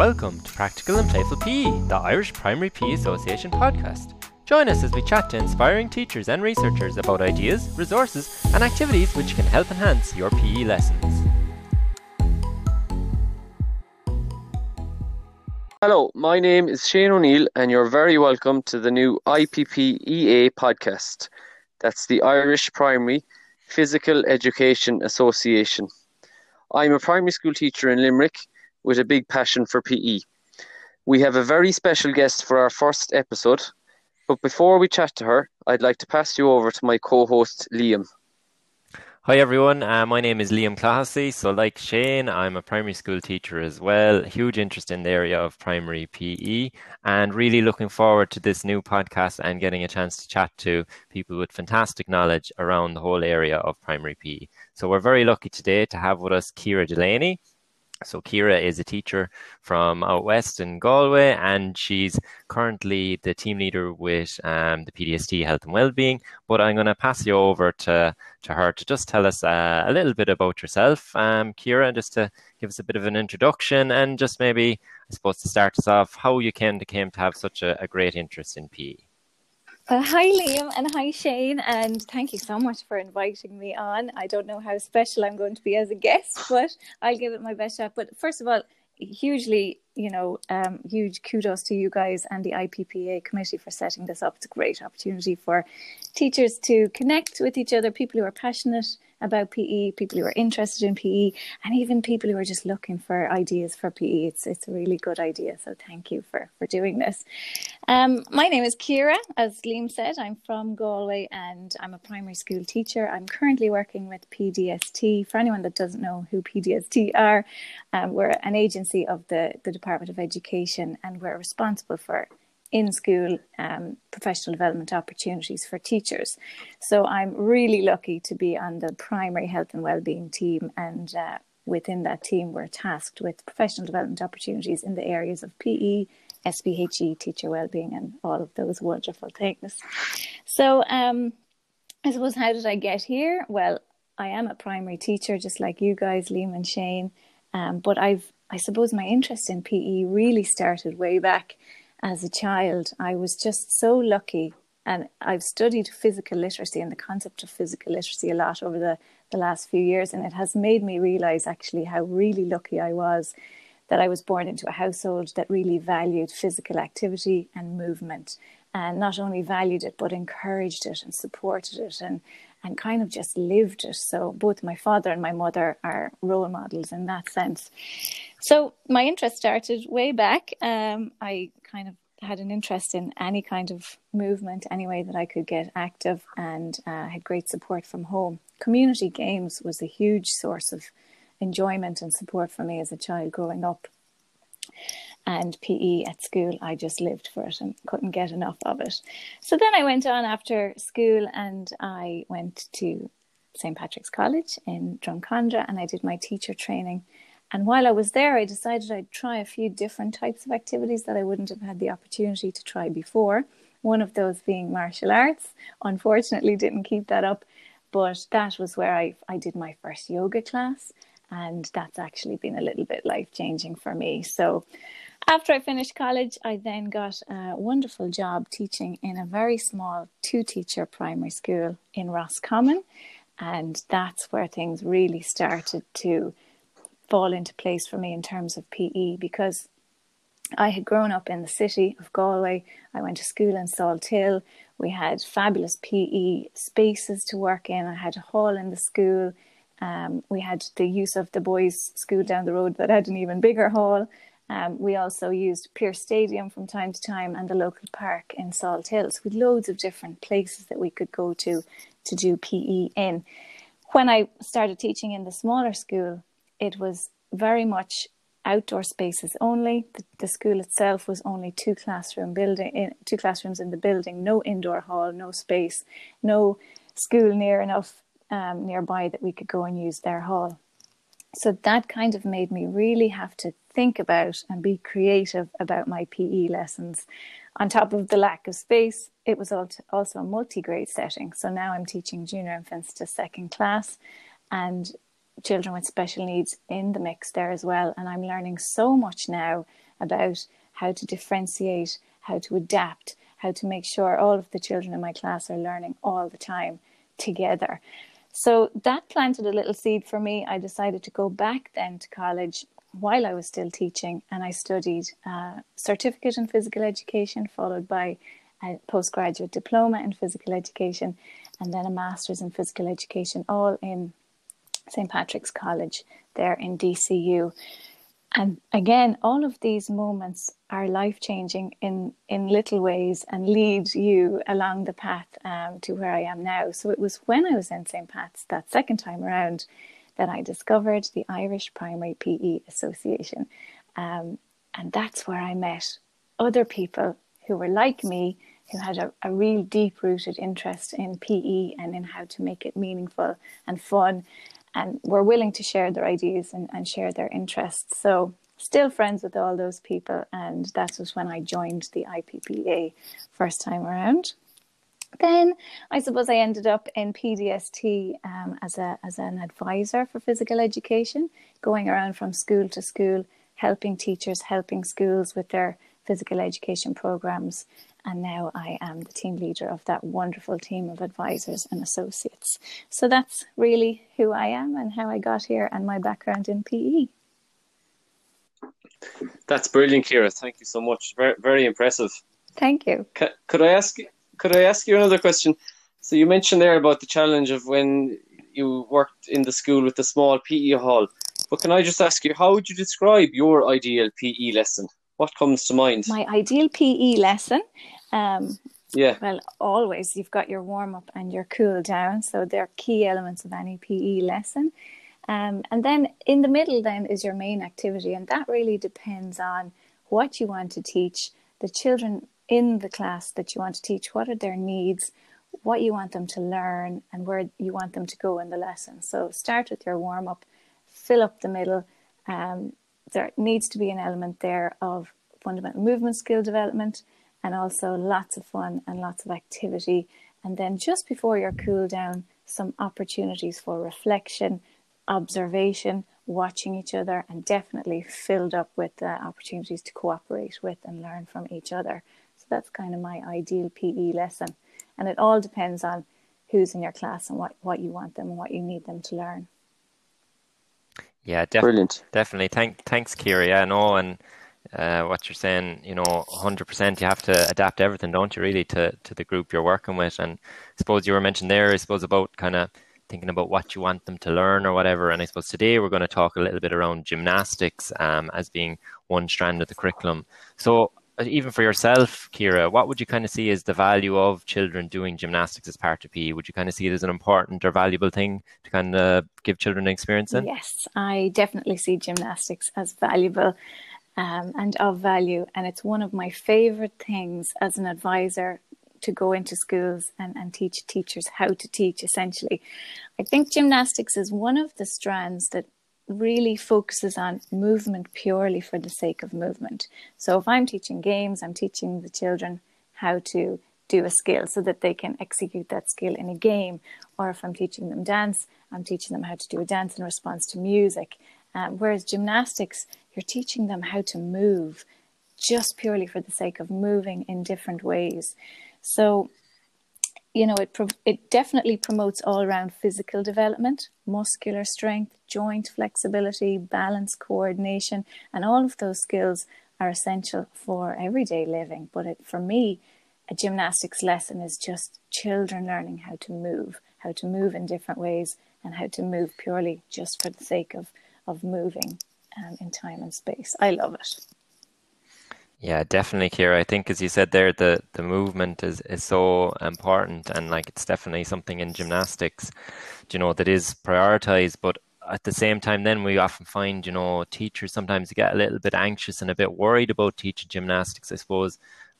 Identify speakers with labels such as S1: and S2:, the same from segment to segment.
S1: Welcome to Practical and Playful PE, the Irish Primary PE Association podcast. Join us as we chat to inspiring teachers and researchers about ideas, resources, and activities which can help enhance your PE lessons.
S2: Hello, my name is Shane O'Neill, and you're very welcome to the new IPPEA podcast. That's the Irish Primary Physical Education Association. I'm a primary school teacher in Limerick with a big passion for PE. We have a very special guest for our first episode, but before we chat to her, I'd like to pass you over to my co host, Liam.
S1: Hi everyone, uh, my name is Liam Clohessy. So, like Shane, I'm a primary school teacher as well. Huge interest in the area of primary PE, and really looking forward to this new podcast and getting a chance to chat to people with fantastic knowledge around the whole area of primary PE. So, we're very lucky today to have with us Kira Delaney. So Kira is a teacher from out west in Galway, and she's currently the team leader with um, the PDST Health and Wellbeing. But I'm going to pass you over to to her to just tell us uh, a little bit about yourself, um, Kira, just to give us a bit of an introduction, and just maybe I suppose to start us off, how you came to came to have such a, a great interest in PE.
S3: Uh, hi, Liam, and hi, Shane, and thank you so much for inviting me on. I don't know how special I'm going to be as a guest, but I'll give it my best shot. But first of all, hugely, you know, um, huge kudos to you guys and the IPPA committee for setting this up. It's a great opportunity for teachers to connect with each other, people who are passionate about PE, people who are interested in PE, and even people who are just looking for ideas for PE. It's it's a really good idea. So thank you for for doing this. Um, my name is Kira, as Liam said. I'm from Galway, and I'm a primary school teacher. I'm currently working with PDST. For anyone that doesn't know who PDST are, um, we're an agency of the the Department of Education, and we're responsible for in school um, professional development opportunities for teachers. So I'm really lucky to be on the primary health and wellbeing team, and uh, within that team, we're tasked with professional development opportunities in the areas of PE, SPHE, teacher wellbeing, and all of those wonderful things. So, um, I suppose, how did I get here? Well, I am a primary teacher, just like you guys, Liam and Shane. Um, but I've, I suppose, my interest in PE really started way back as a child, I was just so lucky. And I've studied physical literacy and the concept of physical literacy a lot over the, the last few years. And it has made me realize actually how really lucky I was that I was born into a household that really valued physical activity and movement. And not only valued it, but encouraged it and supported it and, and kind of just lived it. So both my father and my mother are role models in that sense. So my interest started way back. Um, I kind of had an interest in any kind of movement, any way that I could get active, and uh, had great support from home. Community games was a huge source of enjoyment and support for me as a child growing up. And PE at school, I just lived for it and couldn't get enough of it. So then I went on after school and I went to St. Patrick's College in Drumcondra and I did my teacher training and while I was there, I decided I'd try a few different types of activities that I wouldn't have had the opportunity to try before. One of those being martial arts. Unfortunately, didn't keep that up, but that was where I, I did my first yoga class. And that's actually been a little bit life changing for me. So, after I finished college, I then got a wonderful job teaching in a very small two teacher primary school in Roscommon. And that's where things really started to fall into place for me in terms of PE because I had grown up in the city of Galway. I went to school in Salthill. We had fabulous PE spaces to work in. I had a hall in the school. Um, we had the use of the boys' school down the road that had an even bigger hall. Um, we also used Pearse Stadium from time to time and the local park in Salthill's with loads of different places that we could go to to do PE in. When I started teaching in the smaller school, it was very much outdoor spaces only. The, the, school itself was only two classroom building, in, two classrooms in the building, no indoor hall, no space, no school near enough um, nearby that we could go and use their hall. So that kind of made me really have to think about and be creative about my PE lessons. On top of the lack of space, it was also a multi grade setting. So now I'm teaching junior infants to second class, and children with special needs in the mix there as well. And I'm learning so much now about how to differentiate, how to adapt, how to make sure all of the children in my class are learning all the time together. So that planted a little seed for me. I decided to go back then to college while I was still teaching, and I studied a certificate in physical education, followed by a postgraduate diploma in physical education, and then a master's in physical education, all in St. Patrick's College there in DCU. And again, all of these moments are life changing in, in little ways and lead you along the path um, to where I am now. So it was when I was in St. Pat's that second time around that I discovered the Irish Primary PE Association. Um, and that's where I met other people who were like me, who had a, a real deep rooted interest in PE and in how to make it meaningful and fun and were willing to share their ideas and, and share their interests. So still friends with all those people and that was when I joined the IPPA first time around. Then I suppose I ended up in PDST um, as a as an advisor for physical education, going around from school to school, helping teachers, helping schools with their physical education programs, and now I am the team leader of that wonderful team of advisors and associates. So that's really who I am and how I got here and my background in PE.
S2: That's brilliant, Kira. Thank you so much. Very, very impressive.
S3: Thank you.
S2: Could I ask? Could I ask you another question? So you mentioned there about the challenge of when you worked in the school with the small PE hall. But can I just ask you, how would you describe your ideal PE lesson? What comes to mind?
S3: My ideal PE lesson. Um,
S2: yeah.
S3: Well, always you've got your warm up and your cool down, so they're key elements of any PE lesson. Um, and then in the middle, then is your main activity, and that really depends on what you want to teach the children in the class that you want to teach. What are their needs? What you want them to learn, and where you want them to go in the lesson. So start with your warm up, fill up the middle. Um, there needs to be an element there of fundamental movement skill development and also lots of fun and lots of activity. And then just before your cool down, some opportunities for reflection, observation, watching each other, and definitely filled up with uh, opportunities to cooperate with and learn from each other. So that's kind of my ideal PE lesson. And it all depends on who's in your class and what, what you want them and what you need them to learn.
S1: Yeah, def- brilliant. Definitely. Thank, thanks, Kira. Yeah, no, and uh, what you're saying, you know, 100%, you have to adapt everything, don't you, really, to, to the group you're working with. And I suppose you were mentioned there, I suppose, about kind of thinking about what you want them to learn or whatever. And I suppose today we're going to talk a little bit around gymnastics um, as being one strand of the curriculum. So even for yourself, Kira, what would you kind of see as the value of children doing gymnastics as part of PE? Would you kind of see it as an important or valuable thing to kind of give children an experience in?
S3: Yes, I definitely see gymnastics as valuable um, and of value. And it's one of my favorite things as an advisor to go into schools and, and teach teachers how to teach essentially. I think gymnastics is one of the strands that really focuses on movement purely for the sake of movement. So if I'm teaching games, I'm teaching the children how to do a skill so that they can execute that skill in a game. Or if I'm teaching them dance, I'm teaching them how to do a dance in response to music. Um, whereas gymnastics, you're teaching them how to move just purely for the sake of moving in different ways. So you know, it it definitely promotes all around physical development, muscular strength, joint flexibility, balance, coordination, and all of those skills are essential for everyday living. But it, for me, a gymnastics lesson is just children learning how to move, how to move in different ways, and how to move purely just for the sake of of moving um, in time and space. I love it.
S1: Yeah, definitely, Kira. I think, as you said there, the the movement is is so important, and like it's definitely something in gymnastics, you know, that is prioritized. But at the same time, then we often find, you know, teachers sometimes get a little bit anxious and a bit worried about teaching gymnastics. I suppose,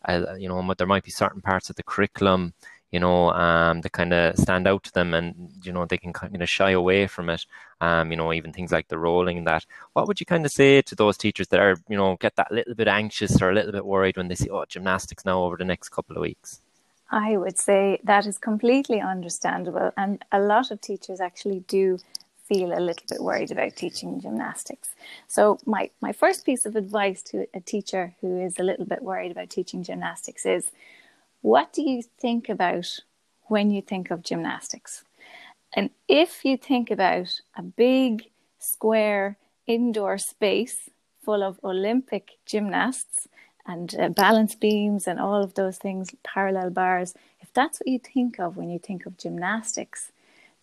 S1: uh, you know, there might be certain parts of the curriculum you know, um, that kind of stand out to them and, you know, they can kind of shy away from it. Um, you know, even things like the rolling and that. What would you kind of say to those teachers that are, you know, get that little bit anxious or a little bit worried when they see, oh, gymnastics now over the next couple of weeks?
S3: I would say that is completely understandable. And a lot of teachers actually do feel a little bit worried about teaching gymnastics. So my, my first piece of advice to a teacher who is a little bit worried about teaching gymnastics is what do you think about when you think of gymnastics? And if you think about a big square indoor space full of Olympic gymnasts and uh, balance beams and all of those things, parallel bars, if that's what you think of when you think of gymnastics,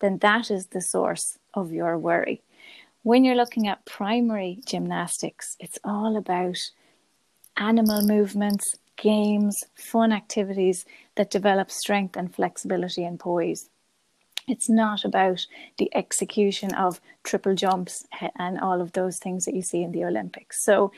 S3: then that is the source of your worry. When you're looking at primary gymnastics, it's all about animal movements, games, fun activities that develop strength and flexibility and poise. It's not about the execution of triple jumps and all of those things that you see in the Olympics. So,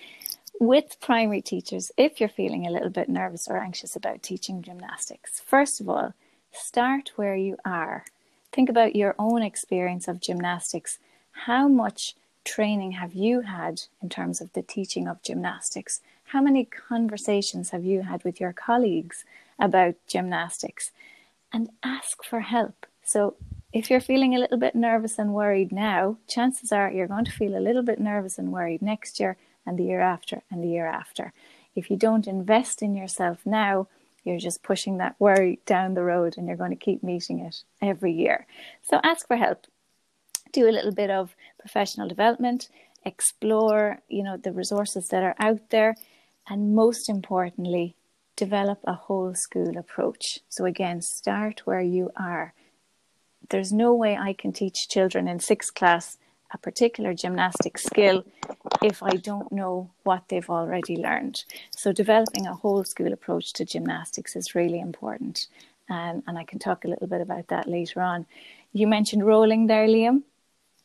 S3: with primary teachers, if you're feeling a little bit nervous or anxious about teaching gymnastics, first of all, start where you are. Think about your own experience of gymnastics. How much training have you had in terms of the teaching of gymnastics? How many conversations have you had with your colleagues about gymnastics? And ask for help. So, if you're feeling a little bit nervous and worried now, chances are you're going to feel a little bit nervous and worried next year and the year after and the year after. If you don't invest in yourself now, you're just pushing that worry down the road and you're going to keep meeting it every year. So ask for help. Do a little bit of professional development, explore, you know, the resources that are out there, and most importantly, develop a whole school approach. So again, start where you are. There's no way I can teach children in sixth class a particular gymnastic skill if I don't know what they've already learned. So, developing a whole school approach to gymnastics is really important. Um, and I can talk a little bit about that later on. You mentioned rolling there, Liam.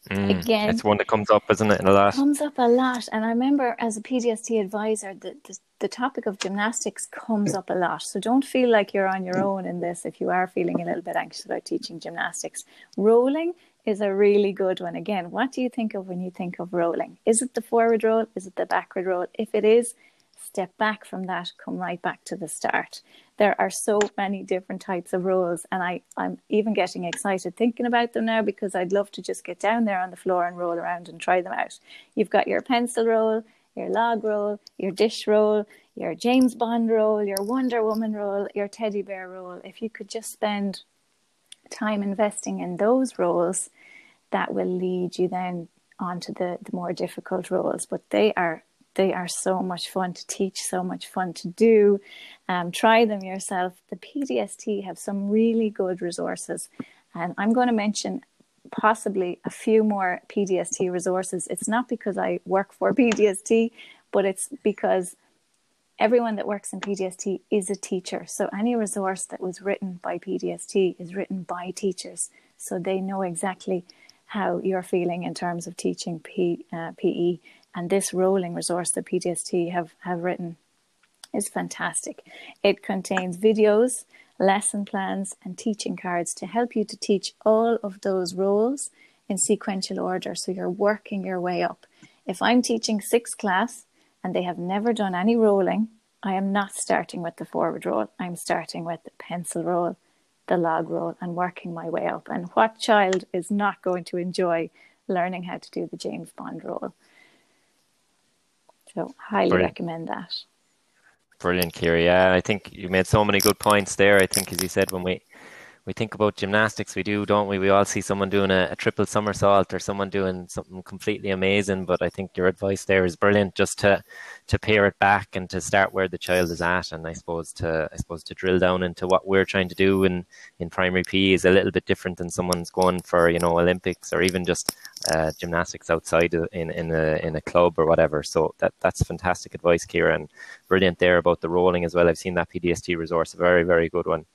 S1: Mm, Again, it's one that comes up, isn't it, in a lot?
S3: Comes up a lot, and I remember as a PDST advisor, the, the, the topic of gymnastics comes up a lot. So don't feel like you're on your own in this if you are feeling a little bit anxious about teaching gymnastics. Rolling is a really good one. Again, what do you think of when you think of rolling? Is it the forward roll? Is it the backward roll? If it is, step back from that, come right back to the start. There are so many different types of rolls, and I, I'm even getting excited thinking about them now because I'd love to just get down there on the floor and roll around and try them out. You've got your pencil roll, your log roll, your dish roll, your James Bond roll, your Wonder Woman roll, your teddy bear roll. If you could just spend time investing in those rolls, that will lead you then onto the, the more difficult rolls. But they are they are so much fun to teach, so much fun to do. Um, try them yourself. The PDST have some really good resources, and I'm going to mention possibly a few more PDST resources. It's not because I work for PDST, but it's because everyone that works in PDST is a teacher. So any resource that was written by PDST is written by teachers. So they know exactly how you're feeling in terms of teaching P, uh, PE. And this rolling resource that PDST have, have written is fantastic. It contains videos, lesson plans, and teaching cards to help you to teach all of those rolls in sequential order. So you're working your way up. If I'm teaching sixth class and they have never done any rolling, I am not starting with the forward roll. I'm starting with the pencil roll, the log roll, and working my way up. And what child is not going to enjoy learning how to do the James Bond roll? So, highly Brilliant. recommend that.
S1: Brilliant, Kira. Yeah, I think you made so many good points there. I think, as you said, when we we think about gymnastics, we do, don't we? We all see someone doing a, a, triple somersault or someone doing something completely amazing. But I think your advice there is brilliant, just to to pare it back and to start where the child is at, and I suppose to I suppose to drill down into what we're trying to do in in primary PE is a little bit different than someone's going for you know Olympics or even just uh, gymnastics outside in in a in a club or whatever. So that that's fantastic advice, Kira, and brilliant there about the rolling as well. I've seen that PDST resource, a very very good one.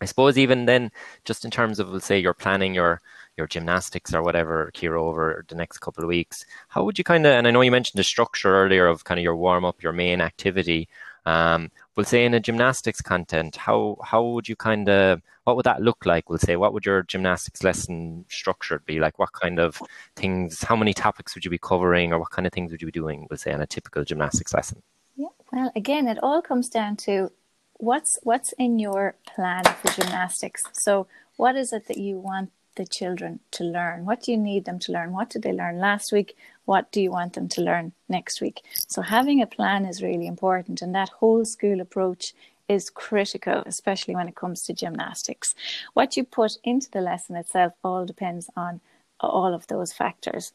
S1: I suppose even then, just in terms of, let's say, you're planning your your gymnastics or whatever, Kira, over the next couple of weeks, how would you kind of, and I know you mentioned the structure earlier of kind of your warm up, your main activity. Um, we'll say in a gymnastics content, how how would you kind of, what would that look like? We'll say, what would your gymnastics lesson structured be? Like, what kind of things, how many topics would you be covering, or what kind of things would you be doing? We'll say in a typical gymnastics lesson.
S3: Yeah, well, again, it all comes down to what's what's in your plan for gymnastics? So, what is it that you want the children to learn? What do you need them to learn? What did they learn last week? What do you want them to learn next week? So having a plan is really important, and that whole school approach is critical, especially when it comes to gymnastics. What you put into the lesson itself all depends on all of those factors.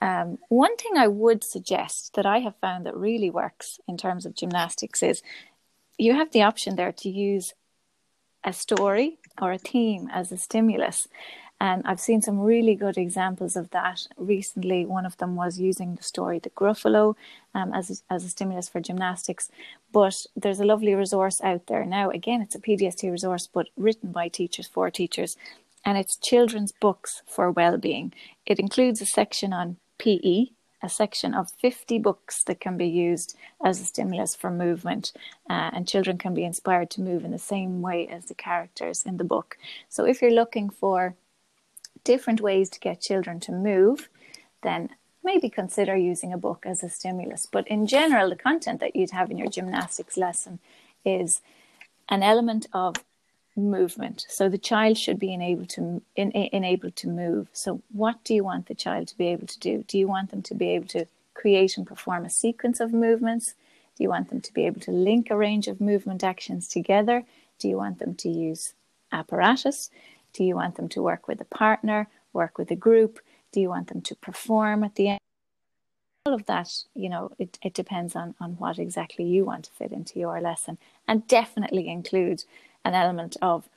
S3: Um, one thing I would suggest that I have found that really works in terms of gymnastics is you have the option there to use a story or a theme as a stimulus. And I've seen some really good examples of that recently. One of them was using the story The Gruffalo um, as, a, as a stimulus for gymnastics. But there's a lovely resource out there now. Again, it's a PDST resource, but written by teachers for teachers. And it's children's books for well-being. It includes a section on PE, a section of 50 books that can be used as a stimulus for movement, uh, and children can be inspired to move in the same way as the characters in the book. So, if you're looking for different ways to get children to move, then maybe consider using a book as a stimulus. But in general, the content that you'd have in your gymnastics lesson is an element of movement. So the child should be enabled to in, enabled to move. So what do you want the child to be able to do? Do you want them to be able to create and perform a sequence of movements? Do you want them to be able to link a range of movement actions together? Do you want them to use apparatus? Do you want them to work with a partner, work with a group? Do you want them to perform at the end? All of that, you know, it, it depends on, on what exactly you want to fit into your lesson and definitely include an element of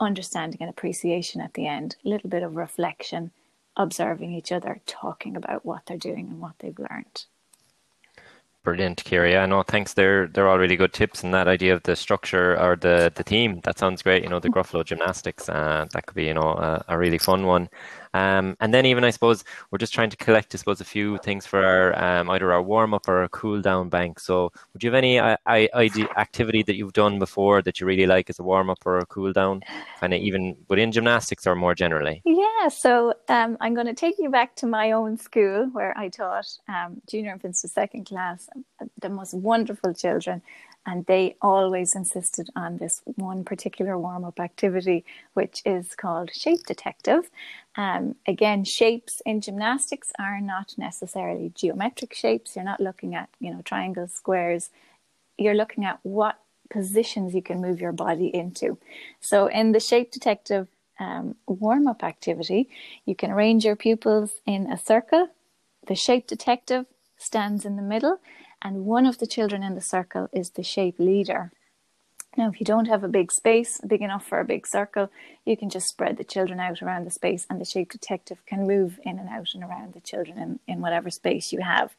S3: understanding and appreciation at the end, a little bit of reflection, observing each other, talking about what they're doing and what they've learned.
S1: Brilliant, Kira. Yeah, no, thanks. They're they're all really good tips, and that idea of the structure or the the theme that sounds great. You know, the Gruffalo gymnastics, uh, that could be you know a, a really fun one. Um, and then even I suppose we're just trying to collect, I suppose, a few things for our um, either our warm up or our cool down bank. So, would you have any uh, activity that you've done before that you really like as a warm up or a cool down, kind of even within gymnastics or more generally?
S3: Yeah. So um, I'm going to take you back to my own school where I taught um, junior infants to second class, the most wonderful children and they always insisted on this one particular warm up activity, which is called Shape Detective. Um, again, shapes in gymnastics are not necessarily geometric shapes. You're not looking at, you know, triangles, squares. You're looking at what positions you can move your body into. So, in the Shape Detective um, warm up activity, you can arrange your pupils in a circle. The Shape Detective stands in the middle and one of the children in the circle is the shape leader. Now, if you don't have a big space big enough for a big circle, you can just spread the children out around the space, and the shape detective can move in and out and around the children in, in whatever space you have.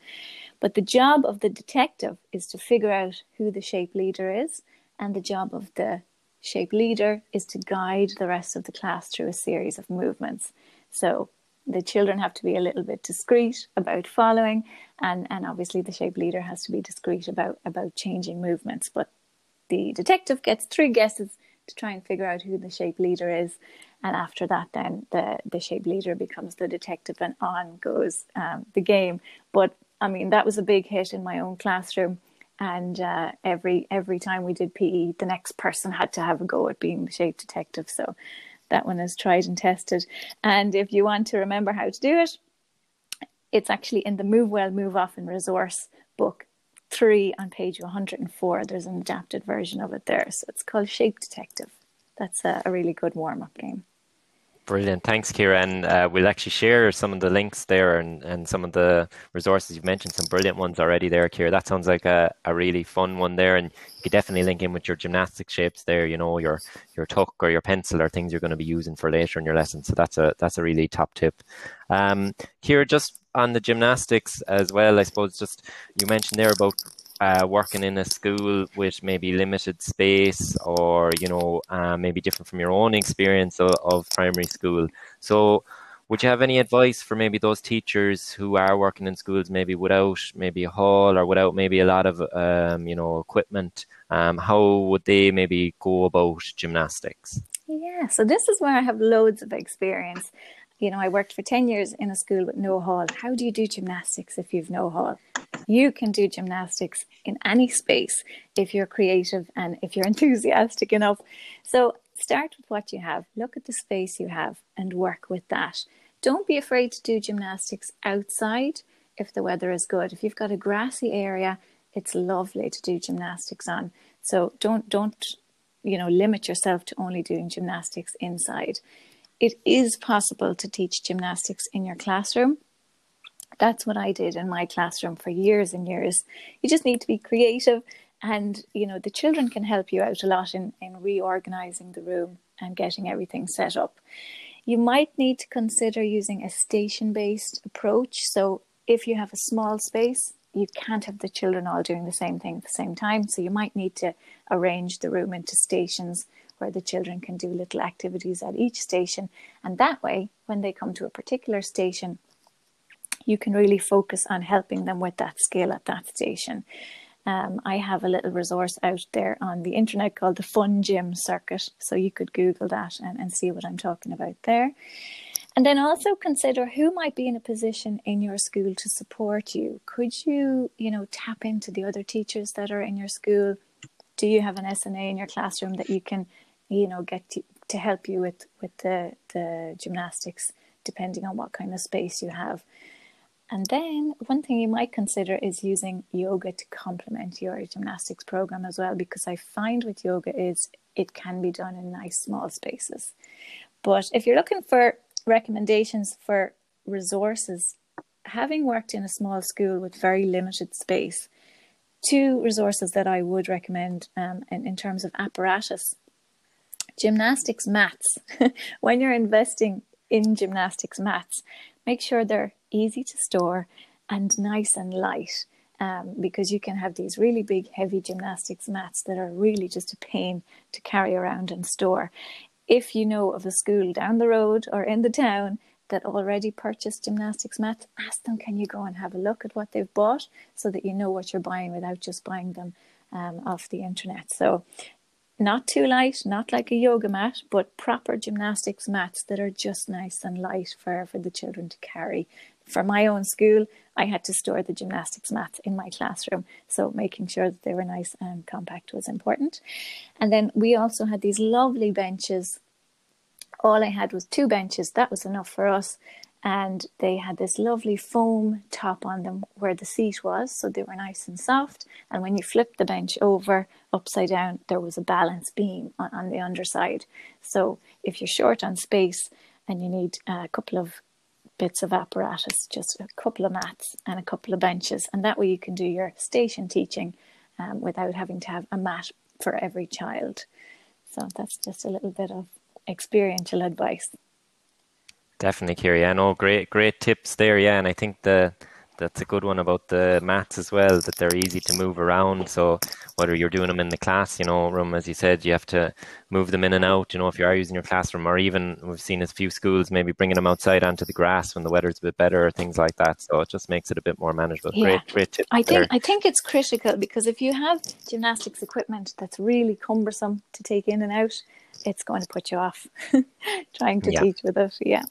S3: But the job of the detective is to figure out who the shape leader is, and the job of the shape leader is to guide the rest of the class through a series of movements. So the children have to be a little bit discreet about following and and obviously the shape leader has to be discreet about about changing movements. But the detective gets three guesses to try and figure out who the shape leader is and after that then the the shape leader becomes the detective and on goes um, the game. But i mean that was a big hit in my own classroom and uh, every every time we did pe the next person had to have a go at being the shape detective. So that one is tried and tested. And if you want to remember how to do it, it's actually in the Move Well, Move Often resource book three on page 104. There's an adapted version of it there. So it's called Shape Detective. That's a, a really good warm up game.
S1: Brilliant. Thanks, Kira. And uh, we'll actually share some of the links there and, and some of the resources you've mentioned, some brilliant ones already there, Kira. That sounds like a, a really fun one there. And you could definitely link in with your gymnastic shapes there, you know, your your tuck or your pencil or things you're going to be using for later in your lesson. So that's a that's a really top tip. Um, Kira, just on the gymnastics as well, I suppose just you mentioned there about uh, working in a school with maybe limited space or you know uh, maybe different from your own experience of, of, primary school. So would you have any advice for maybe those teachers who are working in schools maybe without maybe a hall or without maybe a lot of um, you know equipment? Um, how would they maybe go about gymnastics?
S3: Yeah so this is where i have loads of experience you know, I worked for 10 years in a school with no hall. How do you do gymnastics if you've no hall? You can do gymnastics in any space if you're creative and if you're enthusiastic enough. So start with what you have, look at the space you have, and work with that. Don't be afraid to do gymnastics outside if the weather is good. If you've got a grassy area, it's lovely to do gymnastics on. So don't don't you know limit yourself to only doing gymnastics inside. It is possible to teach gymnastics in your classroom. That's what I did in my classroom for years and years. You just need to be creative and you know the children can help you out a lot in, in reorganizing the room and getting everything set up. You might need to consider using a station based approach. So if you have a small space, you can't have the children all doing the same thing at the same time. So you might need to arrange the room into stations where the children can do little activities at each station. And that way, when they come to a particular station, you can really focus on helping them with that skill at that station. Um, I have a little resource out there on the internet called the Fun Gym Circuit. So you could Google that and, and see what I'm talking about there. And then also consider who might be in a position in your school to support you. Could you, you know, tap into the other teachers that are in your school? Do you have an SNA in your classroom that you can, you know, get to, to help you with with the the gymnastics, depending on what kind of space you have? And then one thing you might consider is using yoga to complement your gymnastics program as well, because I find with yoga is it can be done in nice small spaces. But if you're looking for recommendations for resources, having worked in a small school with very limited space, two resources that I would recommend um, in, in terms of apparatus gymnastics mats. when you're investing in gymnastics mats, make sure they're easy to store and nice and light. Um, because you can have these really big, heavy gymnastics mats that are really just a pain to carry around and store if you know of a school down the road or in the town that already purchased gymnastics mats, ask them, can you go and have a look at what they've bought so that you know what you're buying without just buying them um, off the internet. So, not too light, not like a yoga mat, but proper gymnastics mats that are just nice and light for, for the children to carry. For my own school, I had to store the gymnastics mats in my classroom. So making sure that they were nice and compact was important. And then we also had these lovely benches. All I had was two benches. That was enough for us. And they had this lovely foam top on them where the seat was. So they were nice and soft. And when you flipped the bench over upside down, there was a balance beam on, on the underside. So if you're short on space and you need a couple of bits of apparatus, just a couple of mats and a couple of benches. And that way you can do your station teaching um, without having to have a mat for every child. So that's just a little bit of experiential advice.
S1: Definitely, Kira. Yeah, no, great, great tips there. Yeah, and I think the that's a good one about the mats as well, that they're easy to move around. So whether you're doing them in the class, you know, room, as you said, you have to move them in and out, you know, if you are using your classroom, or even we've seen a few schools maybe bringing them outside onto the grass when the weather's a bit better or things like that. So it just makes it a bit more manageable. Yeah. Great, great tip.
S3: I think, there. I think it's critical because if you have gymnastics equipment that's really cumbersome to take in and out, it's going to put you off trying to yeah. teach with it. Yeah.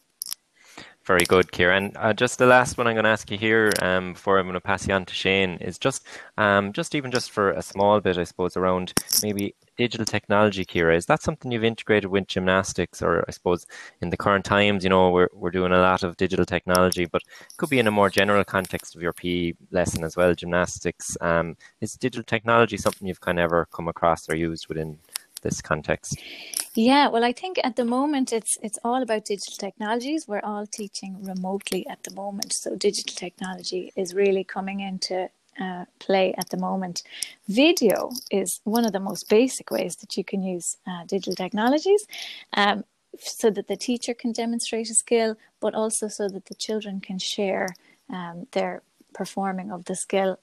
S1: Very good, Kieran. Uh, just the last one I'm going to ask you here um, before I'm going to pass you on to Shane is just, um, just even just for a small bit, I suppose, around maybe digital technology, Kira. Is that something you've integrated with gymnastics, or I suppose in the current times, you know, we're we're doing a lot of digital technology, but it could be in a more general context of your PE lesson as well, gymnastics. Um, is digital technology something you've kind of ever come across or used within this context?
S3: Yeah, well, I think at the moment it's it's all about digital technologies. We're all teaching remotely at the moment, so digital technology is really coming into uh, play at the moment. Video is one of the most basic ways that you can use uh, digital technologies. Um, so that the teacher can demonstrate a skill, but also so that the children can share um, their performing of the skill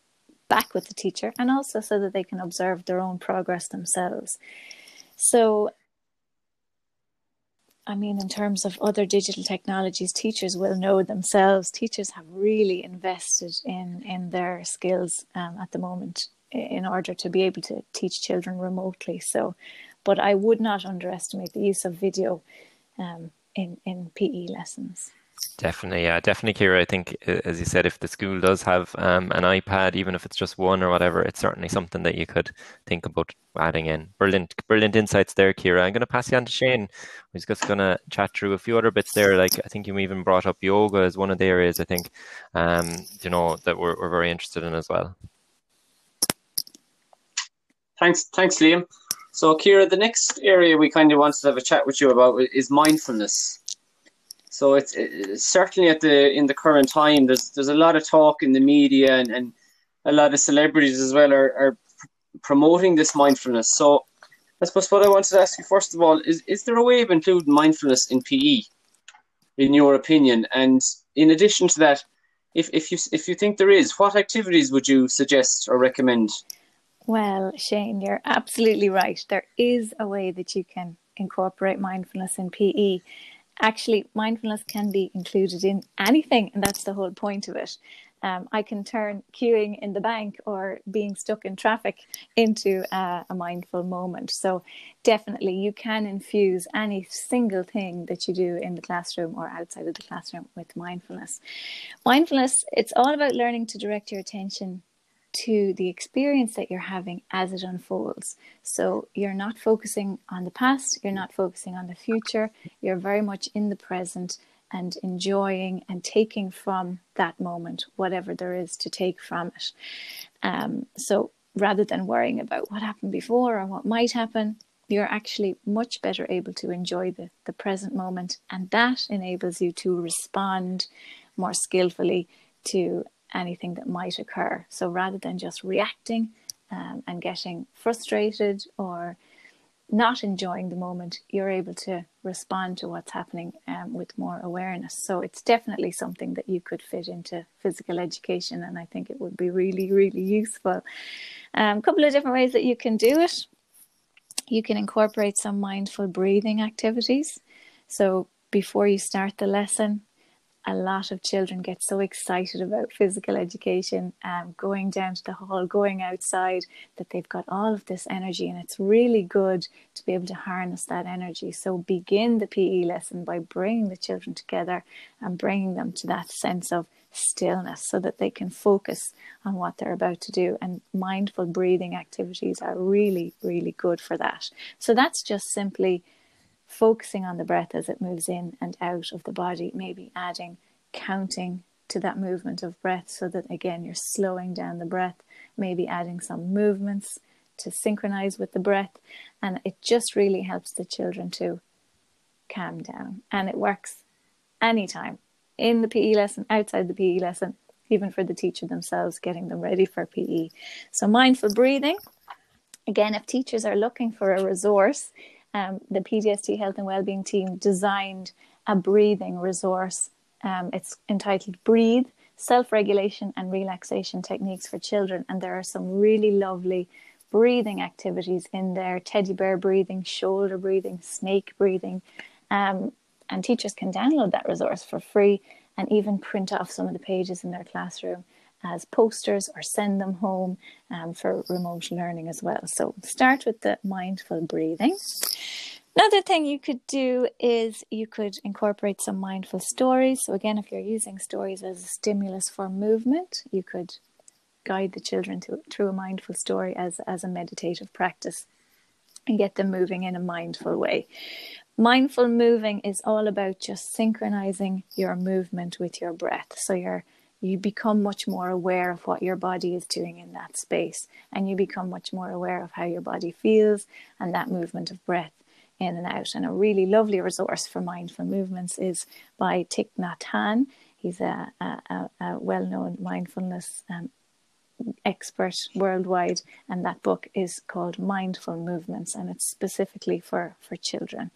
S3: back with the teacher, and also so that they can observe their own progress themselves. So I mean, in terms of other digital technologies, teachers will know themselves. Teachers have really invested in in their skills um, at the moment in order to be able to teach children remotely. So, but I would not underestimate the use of video um, in in PE lessons.
S1: Definitely, yeah, definitely, Kira. I think, as you said, if the school does have um, an iPad, even if it's just one or whatever, it's certainly something that you could think about adding in. Brilliant, brilliant insights there, Kira. I'm going to pass you on to Shane. He's just going to chat through a few other bits there. Like I think you even brought up yoga as one of the areas. I think, um, you know, that we're we're very interested in as well.
S2: Thanks, thanks, Liam. So, Kira, the next area we kind of wanted to have a chat with you about is mindfulness. So it's, it's, certainly at the in the current time. There's there's a lot of talk in the media and, and a lot of celebrities as well are, are promoting this mindfulness. So I suppose what I wanted to ask you first of all is is there a way of including mindfulness in PE, in your opinion? And in addition to that, if if you if you think there is, what activities would you suggest or recommend?
S3: Well, Shane, you're absolutely right. There is a way that you can incorporate mindfulness in PE actually mindfulness can be included in anything and that's the whole point of it. Um, i can turn queuing in the bank or being stuck in traffic into a, a mindful moment. So definitely you can infuse any single thing that you do in the classroom or outside of the classroom with mindfulness. Mindfulness it's all about learning to direct your attention to the experience that you're having as it unfolds. So you're not focusing on the past, you're not focusing on the future, you're very much in the present and enjoying and taking from that moment whatever there is to take from it. Um, so rather than worrying about what happened before or what might happen, you're actually much better able to enjoy the, the present moment, and that enables you to respond more skillfully to anything that might occur. So rather than just reacting um, and getting frustrated or not enjoying the moment, you're able to respond to what's happening um, with more awareness. So it's definitely something that you could fit into physical education, and I think it would be really, really useful. A um, couple of different ways that you can do it. You can incorporate some mindful breathing activities. So before you start the lesson, a lot of children get so excited about physical education, um, going down to the hall, going outside, that they've got all of this energy, and it's really good to be able to harness that energy. So begin the PE lesson by bringing the children together and bringing them to that sense of stillness so that they can focus on what they're about to do. And mindful breathing activities are really, really good for that. So that's just simply focusing on the breath as it moves in and out of the body, maybe adding counting to that movement of breath so that again you're slowing down the breath, maybe adding some movements to synchronize with the breath. And it just really helps the children to calm down. And it works anytime in the PE lesson, outside the PE lesson, even for the teacher themselves, getting them ready for PE. So, mindful breathing. Again, if teachers are looking for a resource, um, the PDST Health and Wellbeing team designed a breathing resource. Um, it's entitled Breathe Self Regulation and Relaxation Techniques for Children. And there are some really lovely breathing activities in there teddy bear breathing, shoulder breathing, snake breathing. Um, and teachers can download that resource for free and even print off some of the pages in their classroom as posters or send them home um, for remote learning as well. So start with the mindful breathing. Another thing you could do is you could incorporate some mindful stories. So, again, if you're using stories as a stimulus for movement, you could guide the children to, through a mindful story as, as a meditative practice and get them moving in a mindful way. Mindful moving is all about just synchronizing your movement with your breath. So, you're you become much more aware of what your body is doing in that space and you become much more aware of how your body feels and that movement of breath in and out. And a really lovely resource for mindful movements is by Thich Nhat Hanh. He's a, a, a well known mindfulness um, expert worldwide, and that book is called Mindful Movements and it's specifically for, for children.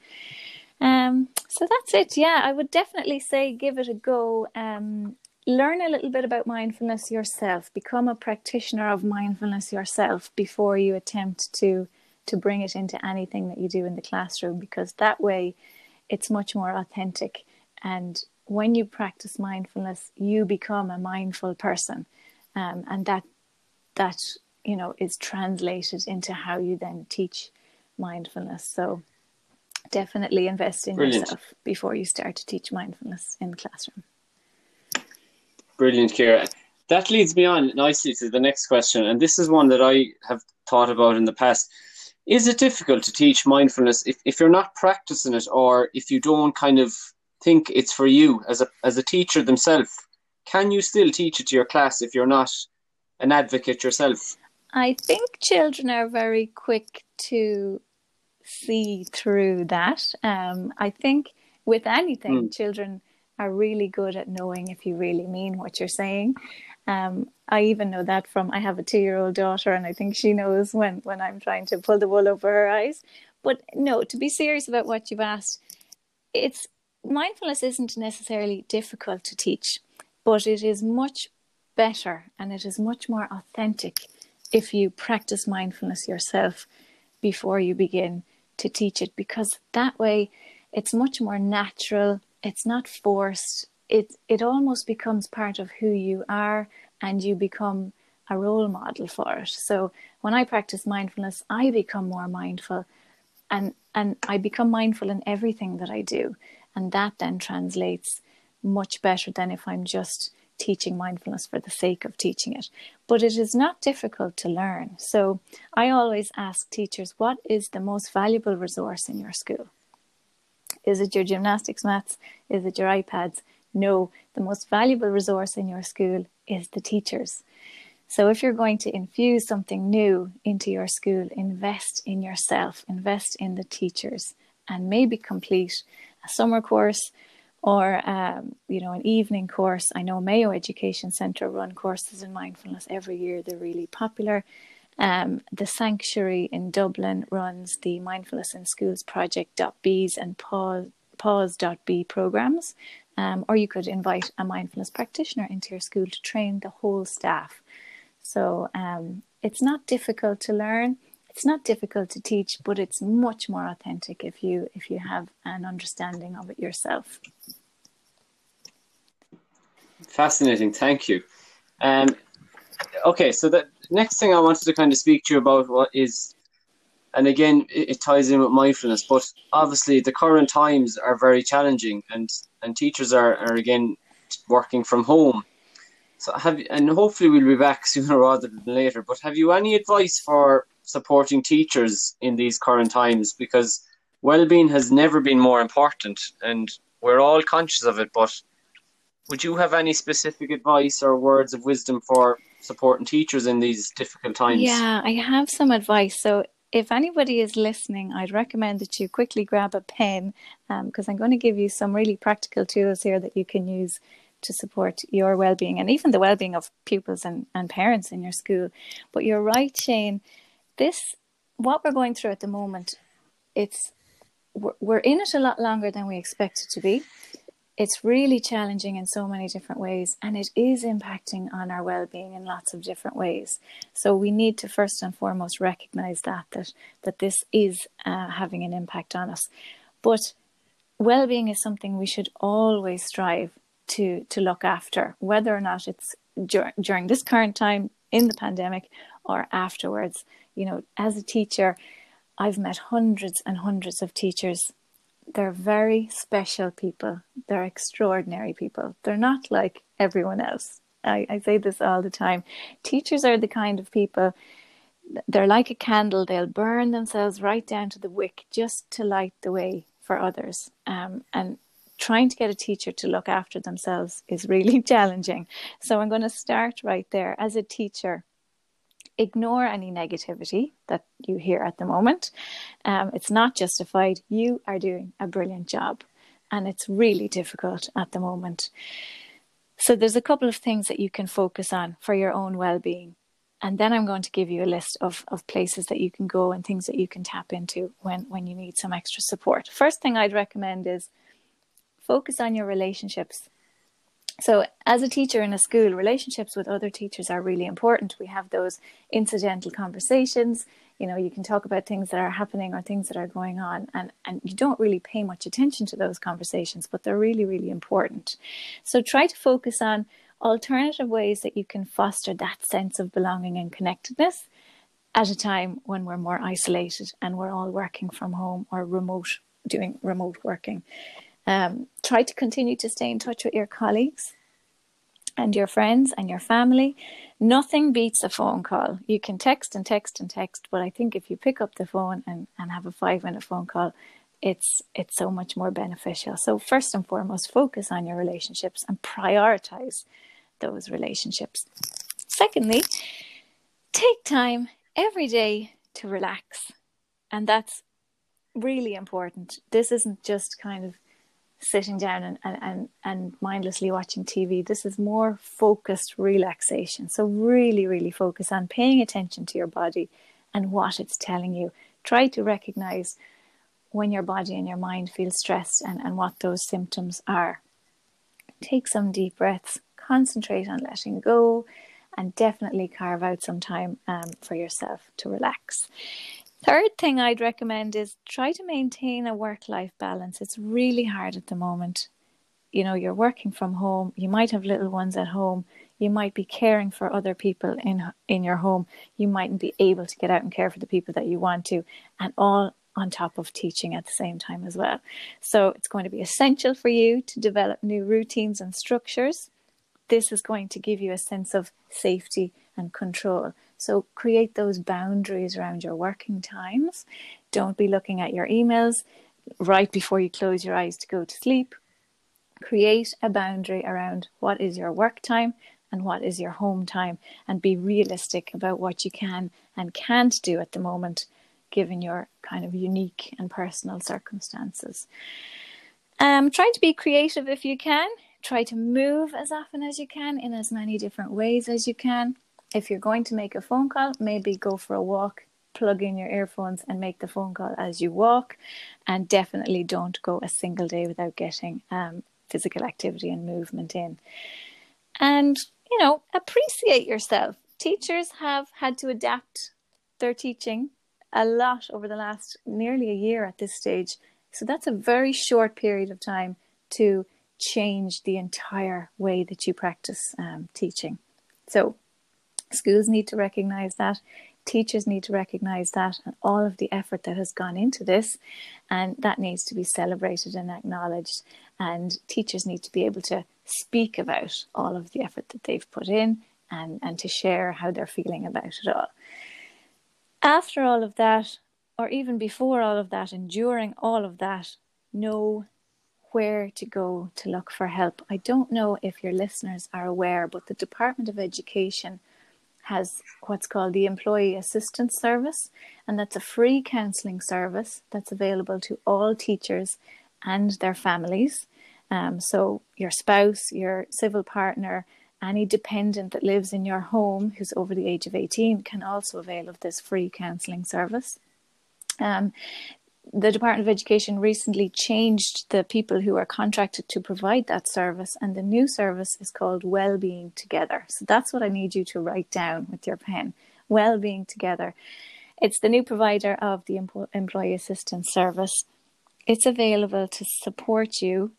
S3: Um, so that's it. Yeah, I would definitely say give it a go. Um, learn a little bit about mindfulness yourself become a practitioner of mindfulness yourself before you attempt to to bring it into anything that you do in the classroom because that way it's much more authentic and when you practice mindfulness you become a mindful person um, and that that you know is translated into how you then teach mindfulness so definitely invest in Brilliant. yourself before you start to teach mindfulness in the classroom.
S2: Brilliant, Kira. That leads me on nicely to the next question, and this is one that I have thought about in the past. Is it difficult to teach mindfulness if, if you're not practicing it or if you don't kind of think it's for you as a as a teacher themselves? Can you still teach it to your class if you're not an advocate yourself?
S3: I think children are very quick to see through that. Um, I think with anything, mm. children are really good at knowing if you really mean what you're saying. Um, I even know that from I have a two year old daughter, and I think she knows when when I'm trying to pull the wool over her eyes. But no, to be serious about what you've asked, it's mindfulness isn't necessarily difficult to teach, but it is much better and it is much more authentic if you practice mindfulness yourself before you begin to teach it because that way it's much more natural it's not forced it it almost becomes part of who you are and you become a role model for it so when i practice mindfulness i become more mindful and and i become mindful in everything that i do and that then translates much better than if i'm just teaching mindfulness for the sake of teaching it. But it is not difficult to learn. So I always ask teachers, what is the most valuable resource in your school? Is it your gymnastics mats? Is it your iPads? No, the most valuable resource in your school is the teachers. So if you're going to infuse something new into your school, invest in yourself, invest in the teachers, and maybe complete a summer course or um, you know an evening course i know mayo education centre run courses in mindfulness every year they're really popular um, the sanctuary in dublin runs the mindfulness in schools project.bees and pause Paws b programs. Um, or you could invite a mindfulness practitioner into your school to train the whole staff. So um, it's not difficult to learn it's not difficult to teach but it's much more authentic if you if you have an understanding of it yourself.
S2: Fascinating thank you. Um okay so the next thing i wanted to kind of speak to you about what is and again it, it ties in with mindfulness but obviously the current times are very challenging and and teachers are, are again working from home. So have and hopefully we'll be back sooner rather than later but have you any advice for supporting teachers in these current times? Because well-being has never been more important and we're all conscious of it but would you have any specific advice or words of wisdom for supporting teachers in these difficult times.
S3: Yeah i have some advice. So if anybody is listening, I'd recommend that you quickly grab a pen because um, I'm going to give you some really practical tools here that you can use to support your well-being and even the well-being of pupils and, and parents in your school. But you're right, Shane this what we're going through at the moment it's we're in it a lot longer than we expected to be it's really challenging in so many different ways and it is impacting on our well-being in lots of different ways so we need to first and foremost recognize that that that this is uh, having an impact on us but well-being is something we should always strive to to look after whether or not it's dur- during this current time in the pandemic or afterwards you know, as a teacher, I've met hundreds and hundreds of teachers. They're very special people. They're extraordinary people. They're not like everyone else. I, I say this all the time. Teachers are the kind of people, they're like a candle. They'll burn themselves right down to the wick just to light the way for others. Um, and trying to get a teacher to look after themselves is really challenging. So I'm going to start right there. As a teacher, ignore any negativity that you hear at the moment. Um, it's not justified. You are doing a brilliant job, and it's really difficult at the moment. So, there's a couple of things that you can focus on for your own well being. And then I'm going to give you a list of, of places that you can go and things that you can tap into when, when you need some extra support. First thing I'd recommend is focus on your relationships so, as a teacher in a school, relationships with other teachers are really important. We have those incidental conversations. You know, you can talk about things that are happening or things that are going on, and, and you don't really pay much attention to those conversations, but they're really, really important. So, try to focus on alternative ways that you can foster that sense of belonging and connectedness at a time when we're more isolated and we're all working from home or remote doing remote working. Um, try to continue to stay in touch with your colleagues and your friends and your family. Nothing beats a phone call. You can text and text and text, but I think if you pick up the phone and, and have a five minute phone call, it's it's so much more beneficial. So first and foremost, focus on your relationships and prioritize those relationships. Secondly, take time every day to relax. And that's really important. This isn't just kind of sitting down and, and, and mindlessly watching TV. This is more focused relaxation. So, really, really focus on paying attention to your body and what it's telling you. Try to recognize when your body and your mind feel stressed and, and what those symptoms are. Take some deep breaths, concentrate on letting go, and definitely carve out some time um, for yourself to relax. Third thing I'd recommend is try to maintain a work life balance. It's really hard at the moment. You know, you're working from home, you might have little ones at home, you might be caring for other people in in your home, you mightn't be able to get out and care for the people that you want to, and all on top of teaching at the same time as well. So it's going to be essential for you to develop new routines and structures. This is going to give you a sense of safety and control. So create those boundaries around your working times. Don't be looking at your emails right before you close your eyes to go to sleep. Create a boundary around what is your work time and what is your home time and be realistic about what you can and can't do at the moment given your kind of unique and personal circumstances. Um, try to be creative if you can. Try to move as often as you can in as many different ways as you can if you're going to make a phone call, maybe go for a walk, plug in your earphones and make the phone call as you walk. And definitely don't go a single day without getting um, physical activity and movement in. And, you know, appreciate yourself. Teachers have had to adapt their teaching a lot over the last nearly a year at this stage. So that's a very short period of time to change the entire way that you practice um, teaching. So Schools need to recognize that. Teachers need to recognize that and all of the effort that has gone into this. And that needs to be celebrated and acknowledged. And teachers need to be able to speak about all of the effort that they've put in and, and to share how they're feeling about it all. After all of that, or even before all of that, and during all of that, know where to go to look for help. I don't know if your listeners are aware, but the Department of Education has what's called the Employee Assistance Service, and that's a free counselling service that's available to all teachers and their families. Um, so, your spouse, your civil partner, any dependent that lives in your home who's over the age of 18 can also avail of this free counselling service. Um, the Department of Education recently changed the people who are contracted to provide that service, and the new service is called Wellbeing Together. So that's what I need you to write down with your pen Wellbeing Together. It's the new provider of the Employee Assistance Service. It's available to support you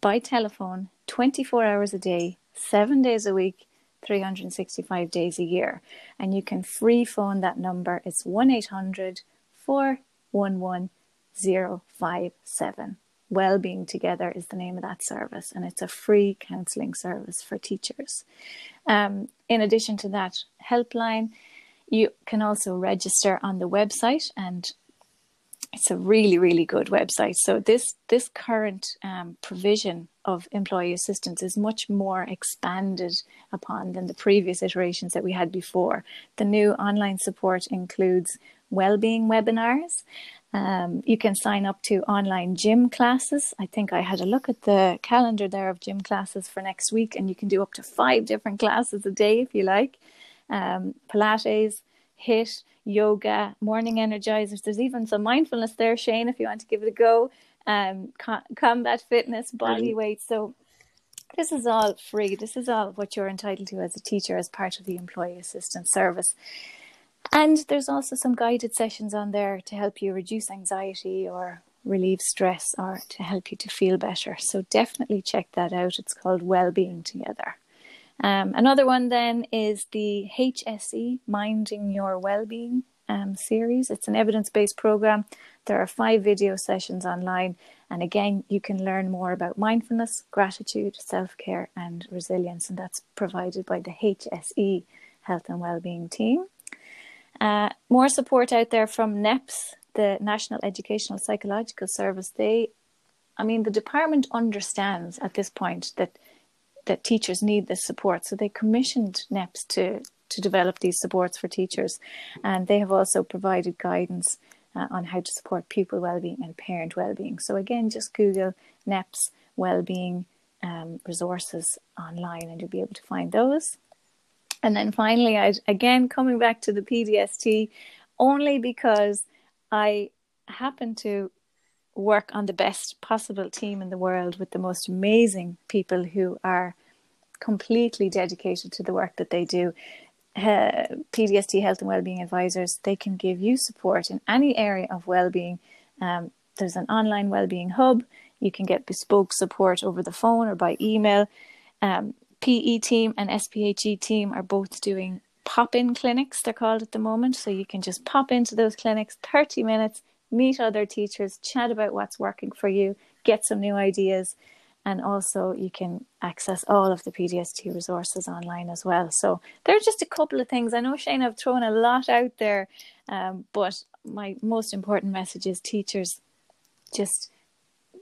S3: by telephone 24 hours a day, seven days a week, 365 days a year. And you can free phone that number. It's 1 800 4 11057. Wellbeing Together is the name of that service, and it's a free counselling service for teachers. Um, in addition to that helpline, you can also register on the website, and it's a really, really good website. So this this current um, provision of employee assistance is much more expanded upon than the previous iterations that we had before. The new online support includes well-being webinars. Um, you can sign up to online gym classes. I think I had a look at the calendar there of gym classes for next week, and you can do up to five different classes a day if you like. Um, Pilates, HIIT, yoga, morning energizers. There's even some mindfulness there, Shane, if you want to give it a go. Um, co- combat fitness, body weight. So this is all free. This is all what you're entitled to as a teacher as part of the employee assistance service. And there's also some guided sessions on there to help you reduce anxiety or relieve stress or to help you to feel better. So definitely check that out. It's called Wellbeing Together. Um, another one then is the HSE Minding Your Wellbeing um, series. It's an evidence based program There are five video sessions online, and again, you can learn more about mindfulness, gratitude, self care, and resilience, and that's provided by the HSE Health and Wellbeing team. Uh, more support out there from NEPS, the National Educational Psychological Service. They, I mean, the department understands at this point that that teachers need this support, so they commissioned NEPS to to develop these supports for teachers, and they have also provided guidance uh, on how to support pupil well-being and parent well-being. So again, just Google NEPS well-being um, resources online, and you'll be able to find those. And then finally, I again coming back to the PDST, only because I happen to work on the best possible team in the world with the most amazing people who are completely dedicated to the work that they do. Uh, PDST Health and Wellbeing Advisors, they can give you support in any area of wellbeing. Um, there's an online wellbeing hub. You can get bespoke support over the phone or by email. Um, PE team and SPHE team are both doing pop in clinics, they're called at the moment. So you can just pop into those clinics 30 minutes, meet other teachers, chat about what's working for you, get some new ideas. And also, you can access all of the PDST resources online as well. So, there are just a couple of things. I know, Shane, I've thrown a lot out there, um, but my most important message is teachers just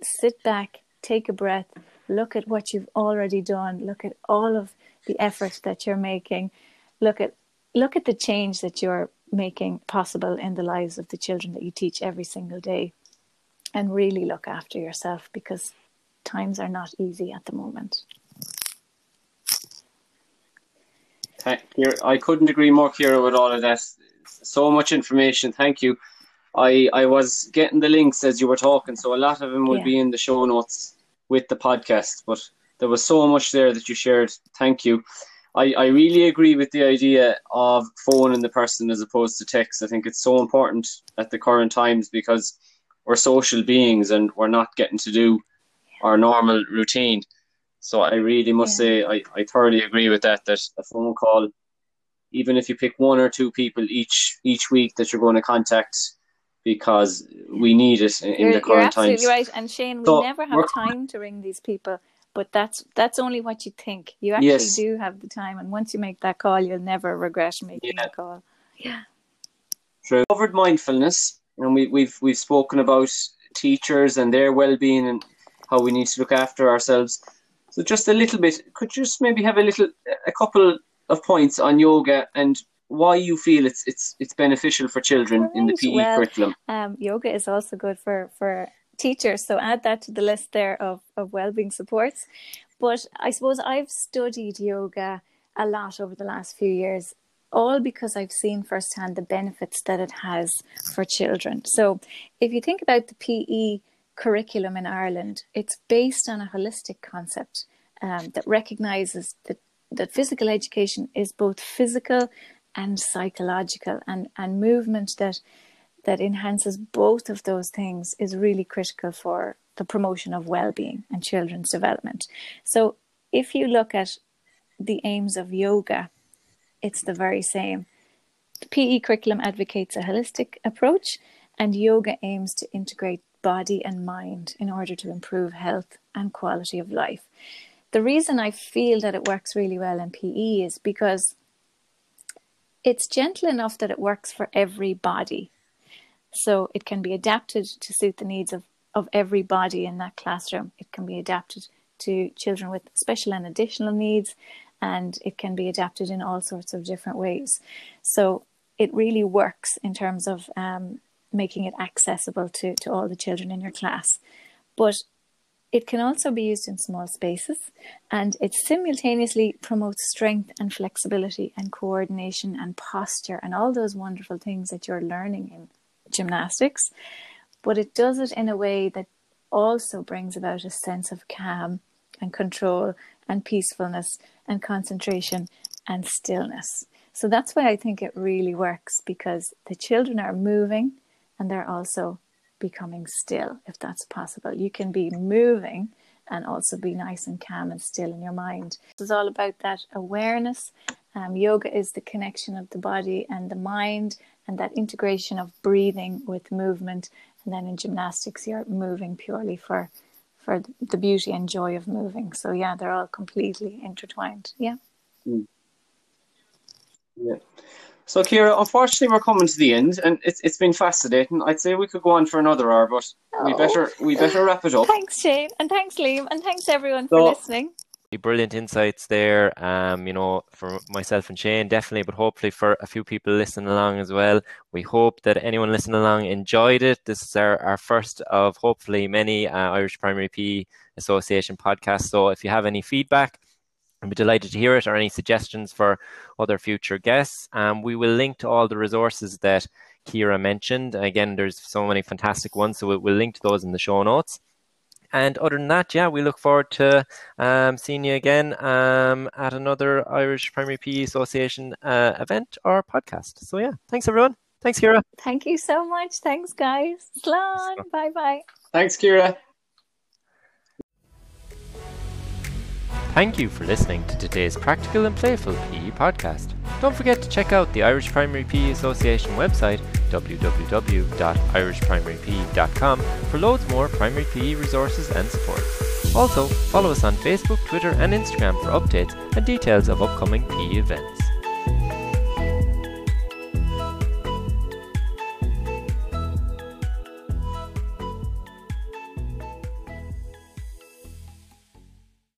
S3: sit back, take a breath, look at what you've already done, look at all of the efforts that you're making, look at look at the change that you're making possible in the lives of the children that you teach every single day and really look after yourself because times are not easy at the moment.
S2: I couldn't agree more, Kira, with all of that. So much information. Thank you. I I was getting the links as you were talking, so a lot of them will yeah. be in the show notes with the podcast. But there was so much there that you shared. Thank you. I, I really agree with the idea of phoning the person as opposed to text. I think it's so important at the current times because we're social beings and we're not getting to do our normal routine. So I really must yeah. say I, I thoroughly agree with that. That a phone call, even if you pick one or two people each each week that you're going to contact, because we need it in,
S3: you're,
S2: the current
S3: you're absolutely
S2: times.
S3: right. And Shane, we so never have time to ring these people but that's that's only what you think. You actually yes. do have the time, and once you make that call, you'll never regret making yeah. the call. Yeah.
S2: True. Covered mindfulness, and we, we've we've spoken about teachers and their well-being and how we need to look after ourselves. So just a little bit, could you just maybe have a little, a couple of points on yoga and why you feel it's it's it's beneficial for children right. in the PE
S3: well,
S2: curriculum?
S3: Um, yoga is also good for for teachers. So add that to the list there of, of well-being supports. But I suppose I've studied yoga a lot over the last few years, all because I've seen firsthand the benefits that it has for children. So if you think about the PE curriculum in Ireland, it's based on a holistic concept um, that recognizes that, that physical education is both physical and psychological and, and movement that that enhances both of those things is really critical for the promotion of well-being and children's development. So if you look at the aims of yoga, it's the very same. The PE curriculum advocates a holistic approach, and yoga aims to integrate body and mind in order to improve health and quality of life. The reason I feel that it works really well in PE is because it's gentle enough that it works for every body. So it can be adapted to suit the needs of, of everybody in that classroom. It can be adapted to children with special and additional needs, and it can be adapted in all sorts of different ways. So it really works in terms of um, making it accessible to, to all the children in your class. But it can also be used in small spaces and it simultaneously promotes strength and flexibility and coordination and posture and all those wonderful things that you're learning in gymnastics, but it does it in a way that also brings about a sense of calm and control and peacefulness and concentration and stillness. So that's why I think it really works because the children are moving and they're also becoming still, if that's possible. You can be moving and also be nice and calm and still in your mind. It's all about that awareness. Um, yoga is the connection of the body and the mind and that integration of breathing with movement and then in gymnastics you're moving purely for for the beauty and joy of moving. So yeah, they're all completely intertwined. Yeah. Mm.
S2: Yeah. So, Kira, unfortunately, we're coming to the end, and it's it's been fascinating. I'd say we could go on for another hour, but oh. we better we better wrap it up.
S3: Thanks, Shane, and thanks, Liam, and thanks everyone so, for listening.
S1: Brilliant insights there, um, you know, for myself and Shane, definitely, but hopefully for a few people listening along as well. We hope that anyone listening along enjoyed it. This is our, our first of hopefully many uh, Irish Primary PE Association podcasts. So if you have any feedback, I'd be delighted to hear it or any suggestions for other future guests. Um, we will link to all the resources that Kira mentioned. Again, there's so many fantastic ones, so we'll link to those in the show notes. And other than that, yeah, we look forward to um, seeing you again um, at another Irish Primary PE Association uh, event or podcast. So, yeah, thanks everyone. Thanks, Kira.
S3: Thank you so much. Thanks, guys. Slán. Bye bye.
S2: Thanks, Kira.
S1: Thank you for listening to today's Practical and Playful PE podcast. Don't forget to check out the Irish Primary PE Association website, www.irishprimarype.com, for loads more primary PE resources and support. Also, follow us on Facebook, Twitter, and Instagram for updates and details of upcoming PE events.